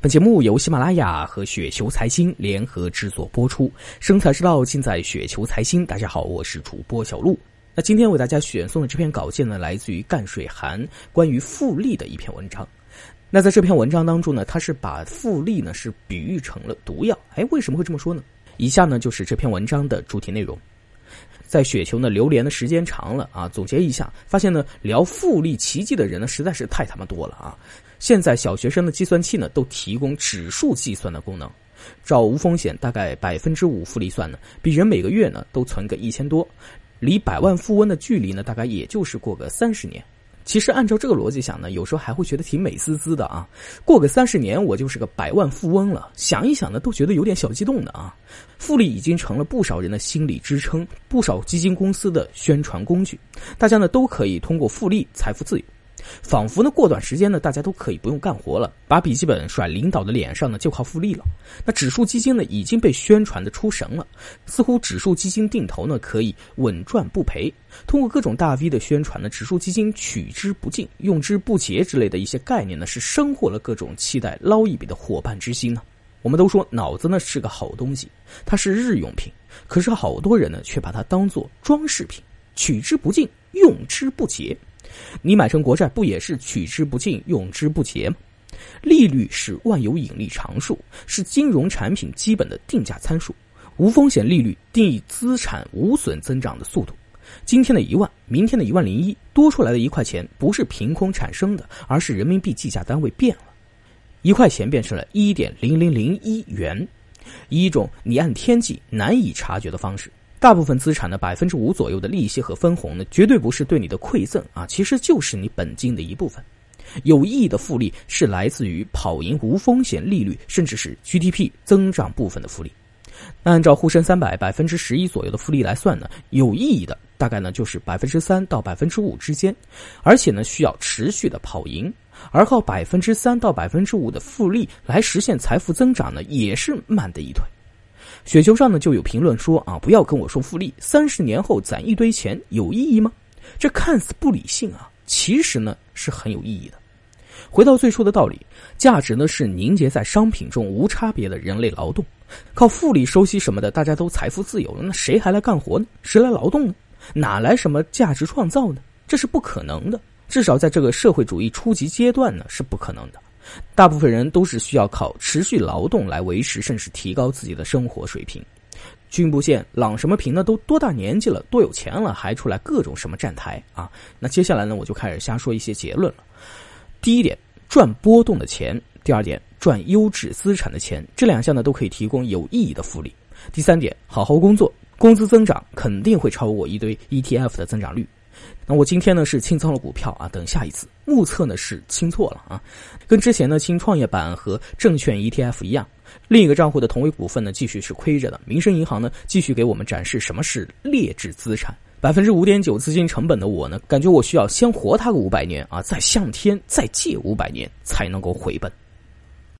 本节目由喜马拉雅和雪球财经联合制作播出，生财之道尽在雪球财经。大家好，我是主播小璐。那今天为大家选送的这篇稿件呢，来自于赣水寒关于复利的一篇文章。那在这篇文章当中呢，他是把复利呢是比喻成了毒药。哎，为什么会这么说呢？以下呢就是这篇文章的主体内容。在雪球呢流连的时间长了啊，总结一下，发现呢聊复利奇迹的人呢实在是太他妈多了啊。现在小学生的计算器呢，都提供指数计算的功能，照无风险大概百分之五复利算呢，比人每个月呢都存个一千多，离百万富翁的距离呢，大概也就是过个三十年。其实按照这个逻辑想呢，有时候还会觉得挺美滋滋的啊，过个三十年我就是个百万富翁了，想一想呢，都觉得有点小激动的啊。复利已经成了不少人的心理支撑，不少基金公司的宣传工具，大家呢都可以通过复利财富自由。仿佛呢，过段时间呢，大家都可以不用干活了，把笔记本甩领导的脸上呢，就靠复利了。那指数基金呢，已经被宣传的出神了，似乎指数基金定投呢，可以稳赚不赔。通过各种大 V 的宣传呢，指数基金取之不尽、用之不竭之类的一些概念呢，是生获了各种期待捞一笔的伙伴之心呢。我们都说脑子呢是个好东西，它是日用品，可是好多人呢，却把它当做装饰品，取之不尽，用之不竭。你买成国债不也是取之不尽、用之不竭吗？利率是万有引力常数，是金融产品基本的定价参数。无风险利率定义资产无损增长的速度。今天的一万，明天的一万零一，多出来的一块钱不是凭空产生的，而是人民币计价单位变了，一块钱变成了一点零零零一元，一种你按天计难以察觉的方式。大部分资产的百分之五左右的利息和分红呢，绝对不是对你的馈赠啊，其实就是你本金的一部分。有意义的复利是来自于跑赢无风险利率，甚至是 GDP 增长部分的复利。那按照沪深三百百分之十一左右的复利来算呢，有意义的大概呢就是百分之三到百分之五之间，而且呢需要持续的跑赢，而靠百分之三到百分之五的复利来实现财富增长呢，也是慢的一腿。雪球上呢就有评论说啊，不要跟我说复利，三十年后攒一堆钱有意义吗？这看似不理性啊，其实呢是很有意义的。回到最初的道理，价值呢是凝结在商品中无差别的人类劳动，靠复利收息什么的，大家都财富自由了，那谁还来干活呢？谁来劳动呢？哪来什么价值创造呢？这是不可能的，至少在这个社会主义初级阶段呢是不可能的。大部分人都是需要靠持续劳动来维持，甚至提高自己的生活水平。君不见朗什么平呢？都多大年纪了，多有钱了，还出来各种什么站台啊？那接下来呢，我就开始瞎说一些结论了。第一点，赚波动的钱；第二点，赚优质资产的钱。这两项呢，都可以提供有意义的复利。第三点，好好工作，工资增长肯定会超过一堆 ETF 的增长率。那我今天呢是清仓了股票啊，等下一次目测呢是清错了啊，跟之前呢清创业板和证券 ETF 一样，另一个账户的同位股份呢继续是亏着的。民生银行呢继续给我们展示什么是劣质资产，百分之五点九资金成本的我呢，感觉我需要先活它个五百年啊，再向天再借五百年才能够回本。